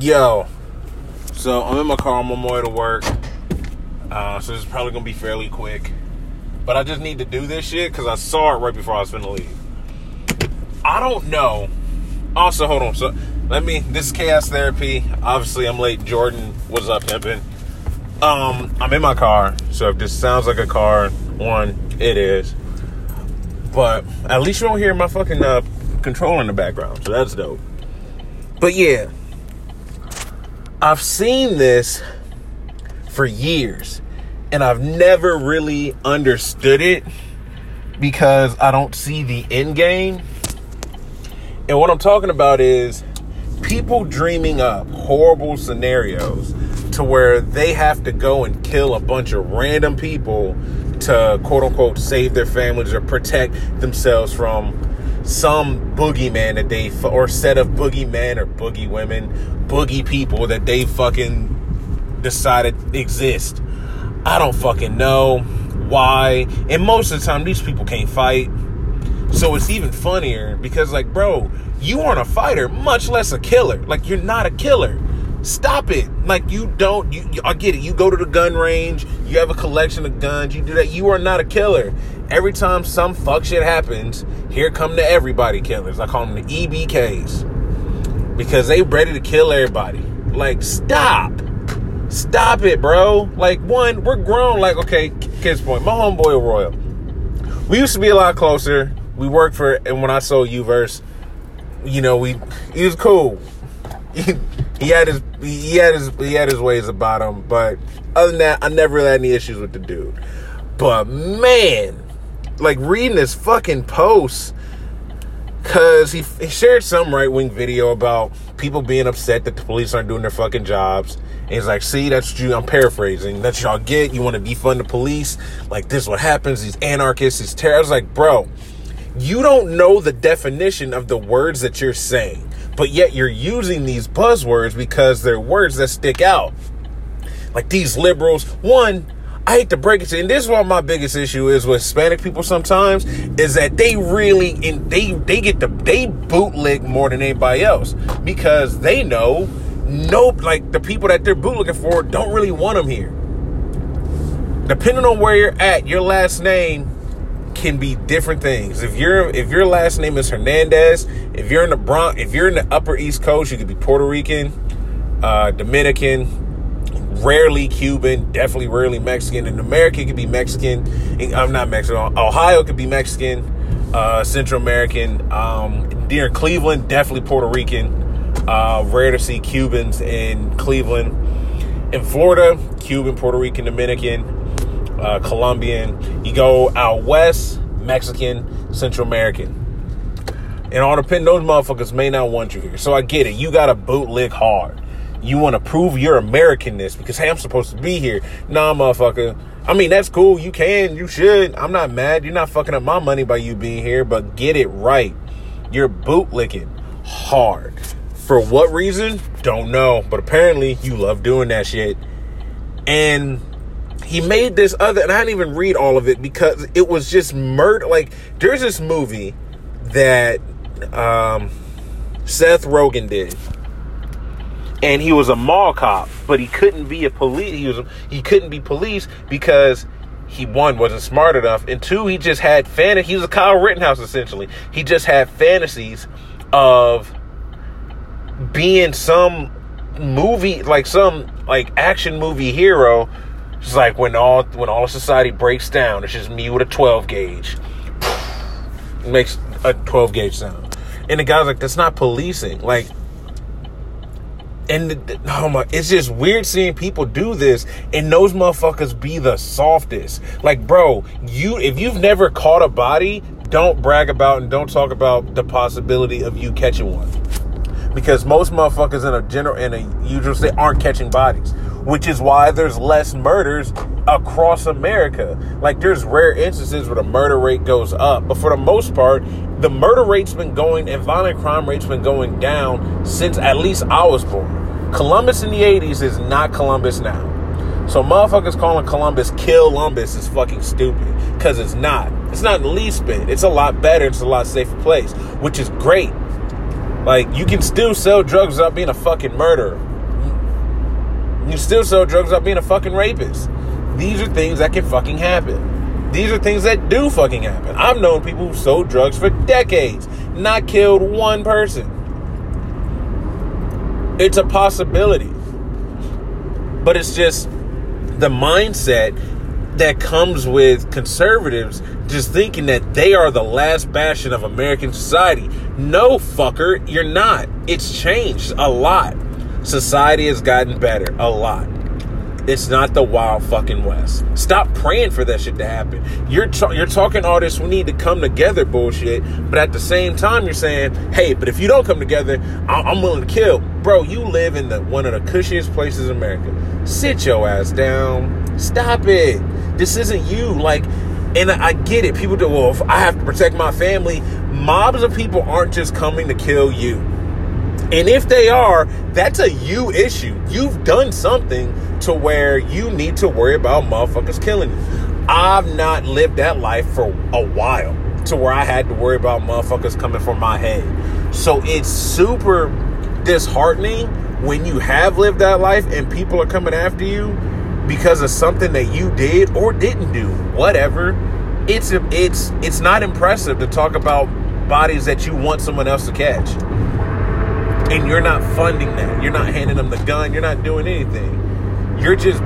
Yo, so I'm in my car on my way to work. Uh, so this is probably gonna be fairly quick. But I just need to do this shit because I saw it right before I was gonna leave. I don't know. Also, hold on. So let me. This is chaos therapy. Obviously, I'm late. Jordan, what's up, pimpin'? Um, I'm in my car, so if this sounds like a car, one, it is. But at least you don't hear my fucking uh, control in the background, so that's dope. But yeah, I've seen this for years, and I've never really understood it because I don't see the end game. And what I'm talking about is people dreaming up horrible scenarios to where they have to go and kill a bunch of random people to quote unquote save their families or protect themselves from some boogeyman that they or set of boogeymen or boogie women, boogie people that they fucking decided exist. I don't fucking know why. And most of the time, these people can't fight. So it's even funnier because, like, bro, you aren't a fighter, much less a killer. Like, you're not a killer. Stop it. Like, you don't, you, I get it. You go to the gun range, you have a collection of guns, you do that. You are not a killer. Every time some fuck shit happens, here come the everybody killers. I call them the EBKs because they ready to kill everybody. Like, stop. Stop it, bro. Like, one, we're grown. Like, okay, kids point. My homeboy Royal. We used to be a lot closer. We worked for, and when I sold Uverse, you know, we he was cool. He, had his he had his he had his ways about him, but other than that, I never really had any issues with the dude. But man, like reading his fucking posts, cause he, he shared some right wing video about people being upset that the police aren't doing their fucking jobs. And he's like, see, that's you, I'm paraphrasing. That's y'all get. You want to defund the police. Like, this what happens. These anarchists, these terrorists. I was like, bro, you don't know the definition of the words that you're saying, but yet you're using these buzzwords because they're words that stick out. Like these liberals, one, I hate to break it to you, and this is what my biggest issue is with Hispanic people sometimes, is that they really and they they get the they bootleg more than anybody else because they know no like the people that they're bootlegging for don't really want them here. Depending on where you're at, your last name can be different things. If your if your last name is Hernandez, if you're in the Bronx, if you're in the Upper East Coast, you could be Puerto Rican, uh, Dominican, rarely Cuban, definitely rarely Mexican. In America, could be Mexican. I'm not Mexican. Ohio could be Mexican, uh, Central American. Um, near Cleveland, definitely Puerto Rican. Uh, rare to see Cubans in Cleveland. In Florida, Cuban, Puerto Rican, Dominican, uh, Colombian. You go out west, Mexican, Central American. And all depend those motherfuckers may not want you here. So I get it. You got to bootleg hard. You want to prove your Americanness because hey, I'm supposed to be here. Nah, motherfucker. I mean, that's cool. You can, you should. I'm not mad. You're not fucking up my money by you being here, but get it right. You're bootlicking hard. For what reason? Don't know. But apparently, you love doing that shit. And he made this other, and I didn't even read all of it because it was just murder. Like, there's this movie that um, Seth Rogen did, and he was a mall cop, but he couldn't be a police. He was he couldn't be police because he one wasn't smart enough, and two he just had fan. He was a Kyle Rittenhouse essentially. He just had fantasies of being some movie like some like action movie hero it's like when all when all of society breaks down it's just me with a 12 gauge. It makes a 12 gauge sound. And the guy's like that's not policing. Like and the, oh my it's just weird seeing people do this and those motherfuckers be the softest. Like bro you if you've never caught a body don't brag about and don't talk about the possibility of you catching one. Because most motherfuckers in a general in a usual state aren't catching bodies which is why there's less murders across america. Like there's rare instances where the murder rate goes up but for the most part the murder rate's been going and violent crime rate's been going down since at least i was born. Columbus in the 80s is not columbus now. So motherfuckers calling columbus kill columbus is fucking stupid because it's not. It's not the least bit. It's a lot better. It's a lot safer place which is great. Like you can still sell drugs without being a fucking murderer. You still sell drugs without being a fucking rapist. These are things that can fucking happen. These are things that do fucking happen. I've known people who sold drugs for decades, not killed one person. It's a possibility. But it's just the mindset that comes with conservatives just thinking that they are the last bastion of American society. No, fucker, you're not. It's changed a lot. Society has gotten better a lot. It's not the wild fucking west. Stop praying for that shit to happen. You're you're talking all this we need to come together bullshit, but at the same time you're saying, hey, but if you don't come together, I- I'm willing to kill, bro. You live in the one of the cushiest places in America. Sit your ass down. Stop it. This isn't you. Like, and I get it. People do. Well, if I have to protect my family. Mobs of people aren't just coming to kill you. And if they are, that's a you issue. You've done something to where you need to worry about motherfuckers killing you. I've not lived that life for a while to where I had to worry about motherfuckers coming for my head. So it's super disheartening when you have lived that life and people are coming after you because of something that you did or didn't do, whatever. It's it's it's not impressive to talk about bodies that you want someone else to catch. And you're not funding that. You're not handing them the gun. You're not doing anything. You're just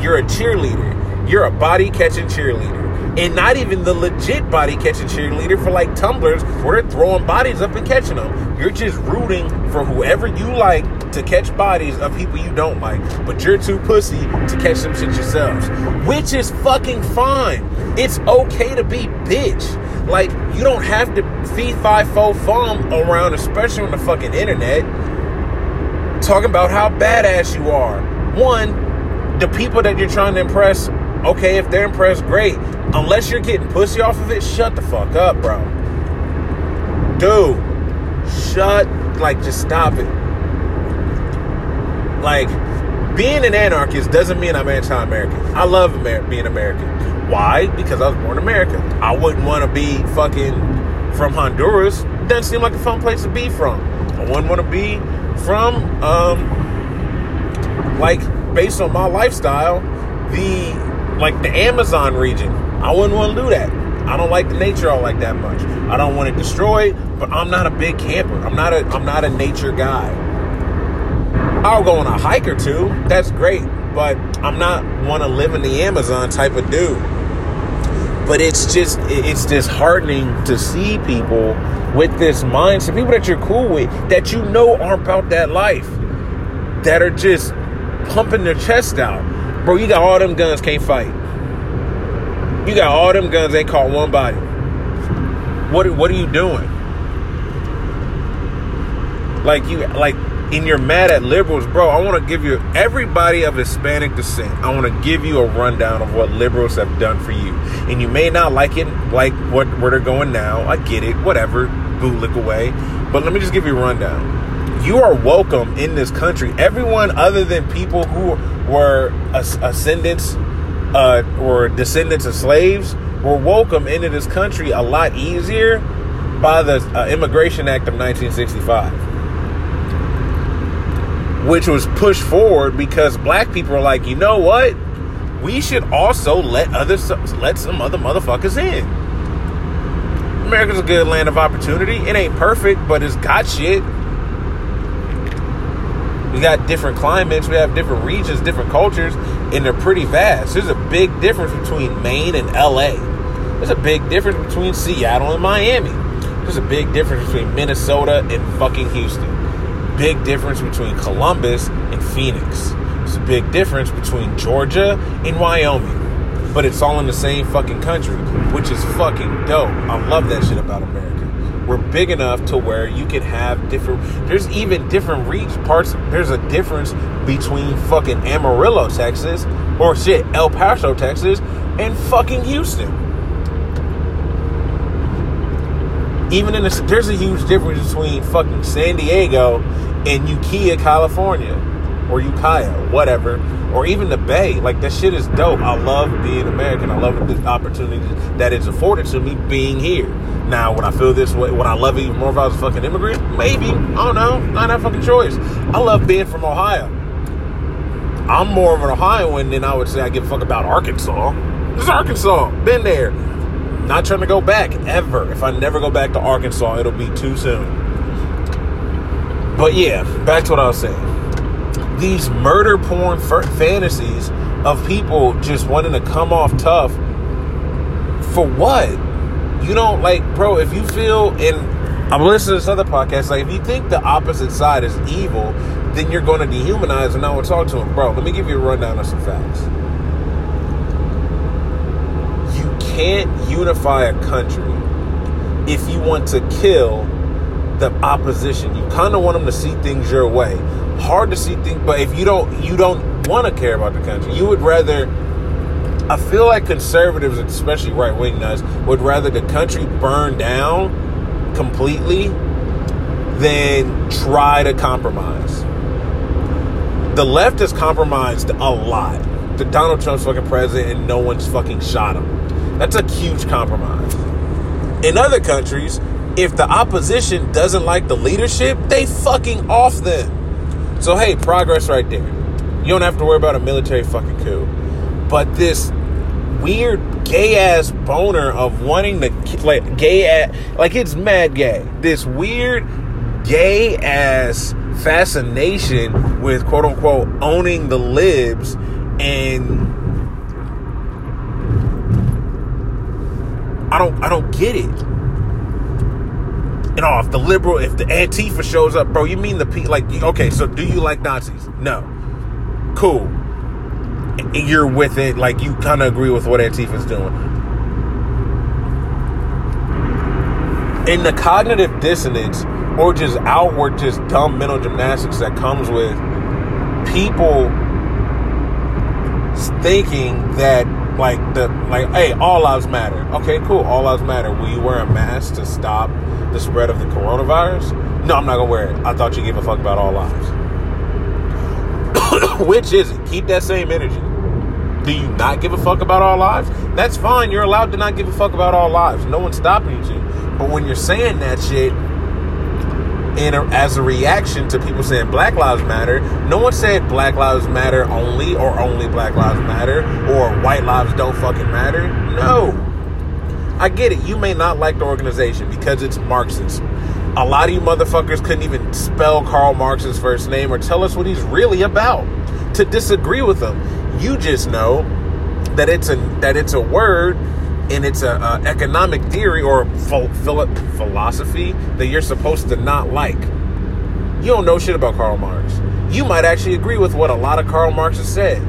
you're a cheerleader. You're a body catching cheerleader. And not even the legit body catching cheerleader for like tumblers where they're throwing bodies up and catching them. You're just rooting for whoever you like to catch bodies of people you don't like, but you're too pussy to catch some shit yourselves. Which is fucking fine. It's okay to be bitch. Like, you don't have to fee fi fo fum around, especially on the fucking internet, talking about how badass you are. One, the people that you're trying to impress, okay, if they're impressed, great. Unless you're getting pussy off of it, shut the fuck up, bro. Dude, shut, like, just stop it. Like, being an anarchist doesn't mean I'm anti American. I love Amer- being American. Why? Because I was born in America. I wouldn't want to be fucking from Honduras. Doesn't seem like a fun place to be from. I wouldn't want to be from, um, like, based on my lifestyle, the, like, the Amazon region. I wouldn't want to do that. I don't like the nature all like that much. I don't want it destroyed, but I'm not a big camper. I'm not a, I'm not a nature guy. I'll go on a hike or two. That's great. But I'm not want to live in the Amazon type of dude. But it's just it's disheartening to see people with this mindset, people that you're cool with, that you know aren't about that life, that are just pumping their chest out. Bro, you got all them guns, can't fight. You got all them guns, ain't caught one body. What what are you doing? Like you like and you're mad at liberals, bro, I want to give you everybody of Hispanic descent. I want to give you a rundown of what liberals have done for you. And you may not like it, like what where they're going now. I get it, whatever, boo, bootlick away. But let me just give you a rundown. You are welcome in this country. Everyone other than people who were ascendants uh, or descendants of slaves were welcome into this country a lot easier by the uh, Immigration Act of 1965 which was pushed forward because black people are like, you know what? We should also let other let some other motherfuckers in. America's a good land of opportunity. It ain't perfect, but it's got shit. We got different climates, we have different regions, different cultures, and they're pretty vast. There's a big difference between Maine and LA. There's a big difference between Seattle and Miami. There's a big difference between Minnesota and fucking Houston big difference between Columbus and Phoenix. It's a big difference between Georgia and Wyoming. But it's all in the same fucking country, which is fucking dope. I love that shit about America. We're big enough to where you can have different. There's even different reach parts. There's a difference between fucking Amarillo, Texas, or shit, El Paso, Texas, and fucking Houston. Even in the, there's a huge difference between fucking San Diego and Ukiah, California. or Ukiah, whatever, or even the Bay. Like that shit is dope. I love being American. I love the opportunity that it's afforded to me being here. Now, would I feel this way? Would I love it even more if I was a fucking immigrant? Maybe. I don't know. Not that fucking choice. I love being from Ohio. I'm more of an Ohioan than I would say I give a fuck about Arkansas. Is Arkansas. Been there. Not trying to go back ever. If I never go back to Arkansas, it'll be too soon. But yeah, back to what I was saying. These murder porn fantasies of people just wanting to come off tough for what? You don't like, bro, if you feel and I'm listening to this other podcast, like if you think the opposite side is evil, then you're going to dehumanize and want to talk to him. Bro, let me give you a rundown of some facts. You can't unify a country if you want to kill the opposition. You kind of want them to see things your way. Hard to see things, but if you don't, you don't want to care about the country. You would rather I feel like conservatives, especially right wing nuts, would rather the country burn down completely than try to compromise. The left has compromised a lot. The Donald Trump's fucking president and no one's fucking shot him. That's a huge compromise. In other countries, if the opposition doesn't like the leadership, they fucking off them. So hey, progress right there. You don't have to worry about a military fucking coup. But this weird gay ass boner of wanting to like gay ass like it's mad gay. This weird gay ass fascination with quote unquote owning the libs and I don't I don't get it. And oh, if the liberal, if the Antifa shows up, bro, you mean the like? Okay, so do you like Nazis? No. Cool you're with it, like you kind of agree with what Antifa's doing. In the cognitive dissonance or just outward, just dumb mental gymnastics that comes with people thinking that like the like hey all lives matter okay cool all lives matter will you wear a mask to stop the spread of the coronavirus no i'm not gonna wear it i thought you gave a fuck about all lives which is it keep that same energy do you not give a fuck about all lives? That's fine. You're allowed to not give a fuck about all lives. No one's stopping you. But when you're saying that shit as a reaction to people saying Black Lives Matter, no one said Black Lives Matter only or only Black Lives Matter or white lives don't fucking matter. No. I get it. You may not like the organization because it's Marxist. A lot of you motherfuckers couldn't even spell Karl Marx's first name or tell us what he's really about. To disagree with him, you just know that it's a that it's a word and it's a, a economic theory or ph- philosophy that you're supposed to not like. You don't know shit about Karl Marx. You might actually agree with what a lot of Karl Marx has said.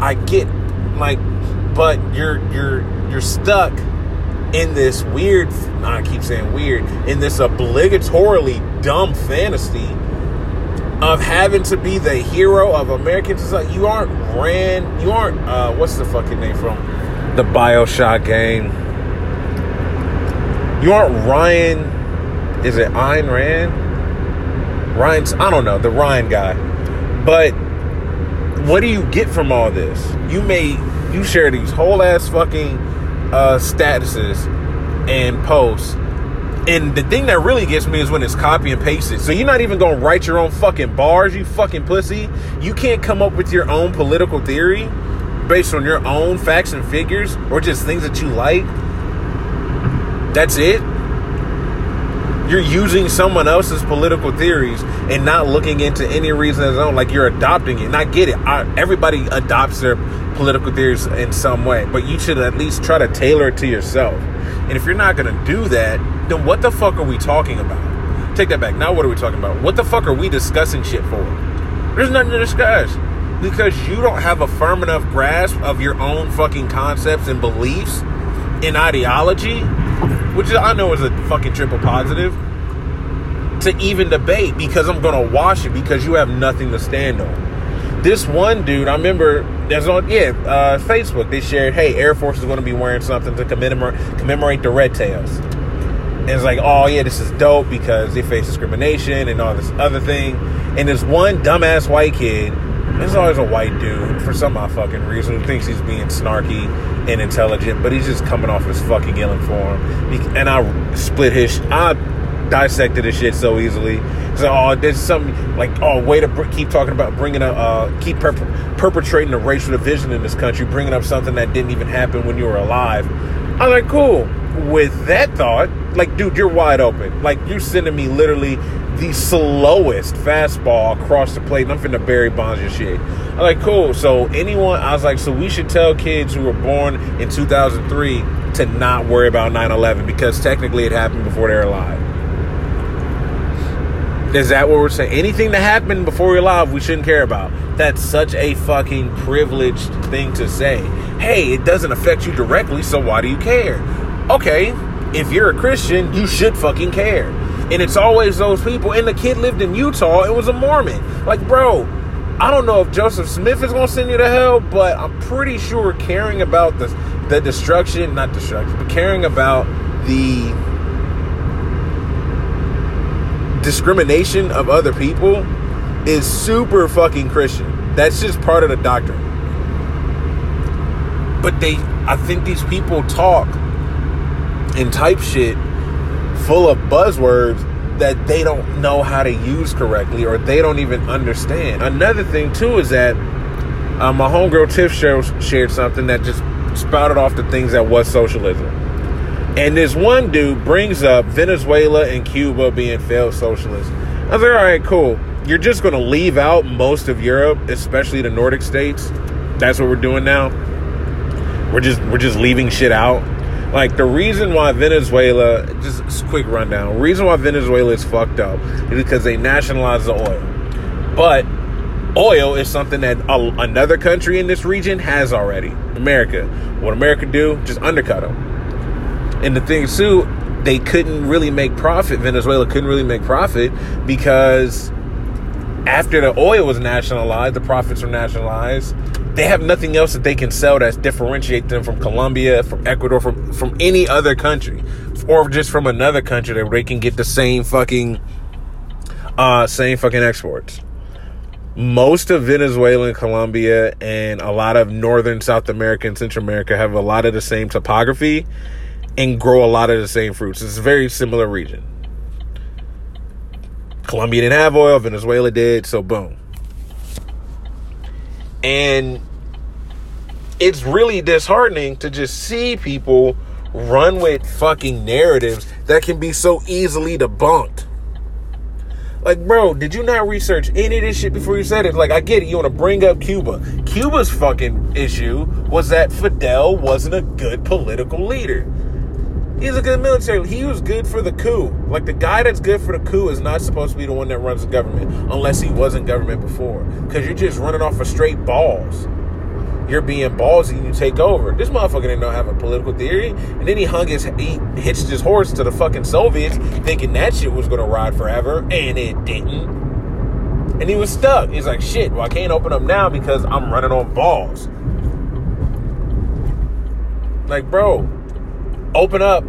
I get like, but you're you're you're stuck in this weird. I keep saying weird in this obligatorily dumb fantasy of having to be the hero of American society. You aren't Rand. You aren't. Uh, what's the fucking name from the Bioshock game? You aren't Ryan. Is it Ayn Rand? Ryan's. I don't know the Ryan guy. But what do you get from all this? You may you share these whole ass fucking uh, statuses and posts and the thing that really gets me is when it's copy and pasted. So you're not even gonna write your own fucking bars, you fucking pussy. You can't come up with your own political theory based on your own facts and figures or just things that you like. That's it. You're using someone else's political theories and not looking into any reason of own. Like you're adopting it. And I get it. I, everybody adopts their political theories in some way, but you should at least try to tailor it to yourself. And if you're not gonna do that, then what the fuck are we talking about? Take that back. Now, what are we talking about? What the fuck are we discussing shit for? There's nothing to discuss because you don't have a firm enough grasp of your own fucking concepts and beliefs and ideology, which I know is a fucking triple positive, to even debate because I'm gonna wash it because you have nothing to stand on. This one dude, I remember there's on yeah uh, Facebook. They shared, hey, Air Force is going to be wearing something to commemorate commemorate the Red Tails. And it's like, oh yeah, this is dope because they face discrimination and all this other thing. And this one dumbass white kid There's always a white dude for some odd fucking reason who thinks he's being snarky and intelligent, but he's just coming off his fucking ill informed. And I split his, I dissected his shit so easily. So, oh, there's something like, oh, way to br- keep talking about bringing up, uh, keep per- perpetrating the racial division in this country, bringing up something that didn't even happen when you were alive. I'm like, cool. With that thought, like, dude, you're wide open. Like, you're sending me literally the slowest fastball across the plate, and I'm finna Barry Bonds your shit. I'm like, cool. So anyone, I was like, so we should tell kids who were born in 2003 to not worry about 9/11 because technically it happened before they're alive. Is that what we're saying? Anything that happened before you're alive, we shouldn't care about. That's such a fucking privileged thing to say. Hey, it doesn't affect you directly, so why do you care? Okay, if you're a Christian, you should fucking care. And it's always those people. And the kid lived in Utah. It was a Mormon. Like, bro, I don't know if Joseph Smith is gonna send you to hell, but I'm pretty sure caring about the the destruction, not destruction, but caring about the discrimination of other people is super fucking Christian. That's just part of the doctrine. But they I think these people talk and type shit full of buzzwords that they don't know how to use correctly or they don't even understand. Another thing too is that uh, my homegirl Tiff shared something that just spouted off the things that was socialism. And this one dude brings up Venezuela and Cuba being failed socialists. I was like, all right, cool. You're just going to leave out most of Europe, especially the Nordic states. That's what we're doing now. We're just we're just leaving shit out. Like the reason why Venezuela, just, quick rundown. Reason why Venezuela is fucked up is because they nationalized the oil. But oil is something that a, another country in this region has already. America. What America do? Just undercut them. And the thing too, they couldn't really make profit. Venezuela couldn't really make profit because after the oil was nationalized, the profits were nationalized they have nothing else that they can sell that differentiate them from Colombia, from Ecuador, from from any other country, or just from another country that they can get the same fucking uh same fucking exports. Most of Venezuela and Colombia and a lot of northern South America and Central America have a lot of the same topography and grow a lot of the same fruits. It's a very similar region. Colombia didn't have oil, Venezuela did, so boom. And it's really disheartening to just see people run with fucking narratives that can be so easily debunked. Like, bro, did you not research any of this shit before you said it? Like, I get it. You want to bring up Cuba. Cuba's fucking issue was that Fidel wasn't a good political leader. He's a good military. He was good for the coup. Like the guy that's good for the coup is not supposed to be the one that runs the government unless he was in government before. Because you're just running off of straight balls. You're being ballsy and you take over. This motherfucker didn't know have a political theory, and then he hung his he hitched his horse to the fucking Soviets, thinking that shit was gonna ride forever, and it didn't. And he was stuck. He's like, shit. Well, I can't open up now because I'm running on balls. Like, bro, open up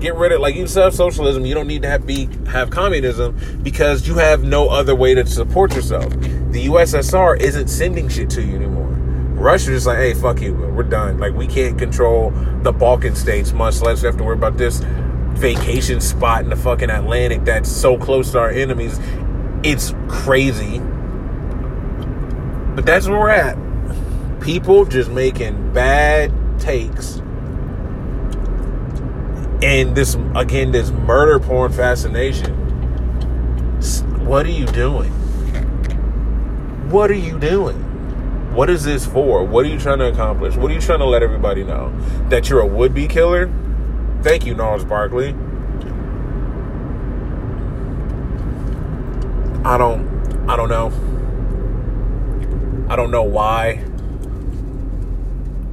get rid of like you have socialism you don't need to have be have communism because you have no other way to support yourself. The ussr isn't sending shit to you anymore. Russia's just like hey fuck you we're done. Like we can't control the balkan states much less we have to worry about this vacation spot in the fucking atlantic that's so close to our enemies. It's crazy. But that's where we're at. People just making bad takes and this again this murder porn fascination what are you doing? What are you doing? What is this for? What are you trying to accomplish? What are you trying to let everybody know? That you're a would-be killer? Thank you Gnarls Barkley. I don't I don't know. I don't know why.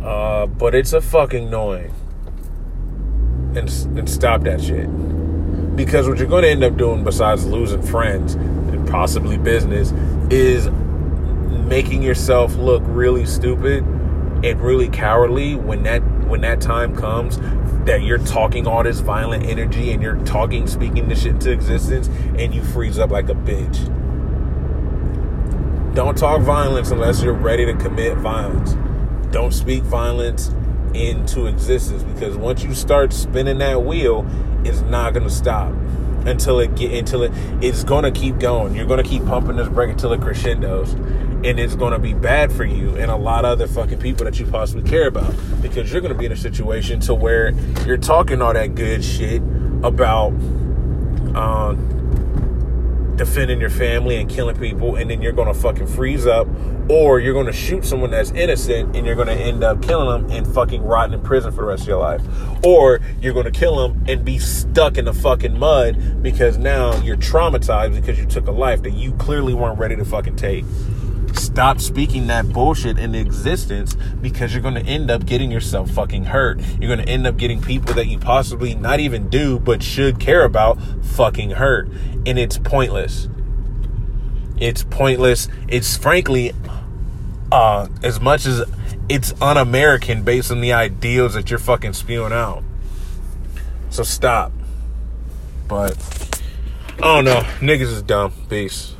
Uh, but it's a fucking annoying and, and stop that shit. Because what you're going to end up doing, besides losing friends and possibly business, is making yourself look really stupid and really cowardly when that when that time comes that you're talking all this violent energy and you're talking speaking this shit into existence and you freeze up like a bitch Don't talk violence unless you're ready to commit violence. Don't speak violence into existence because once you start spinning that wheel, it's not gonna stop until it get until it it's gonna keep going. You're gonna keep pumping this brake until it crescendos, and it's gonna be bad for you and a lot of other fucking people that you possibly care about because you're gonna be in a situation to where you're talking all that good shit about um, defending your family and killing people, and then you're gonna fucking freeze up, or you're gonna shoot someone that's innocent and you're gonna end up killing them and fucking rotting in prison for the rest of your life, or you're gonna kill them and be stuck in the fucking mud because now you're traumatized because you took a life that you clearly weren't ready to fucking take. Stop speaking that bullshit in existence because you're going to end up getting yourself fucking hurt. You're going to end up getting people that you possibly not even do but should care about fucking hurt. And it's pointless. It's pointless. It's frankly, uh, as much as it's un American based on the ideals that you're fucking spewing out. So stop. But, I don't know. Niggas is dumb. Peace.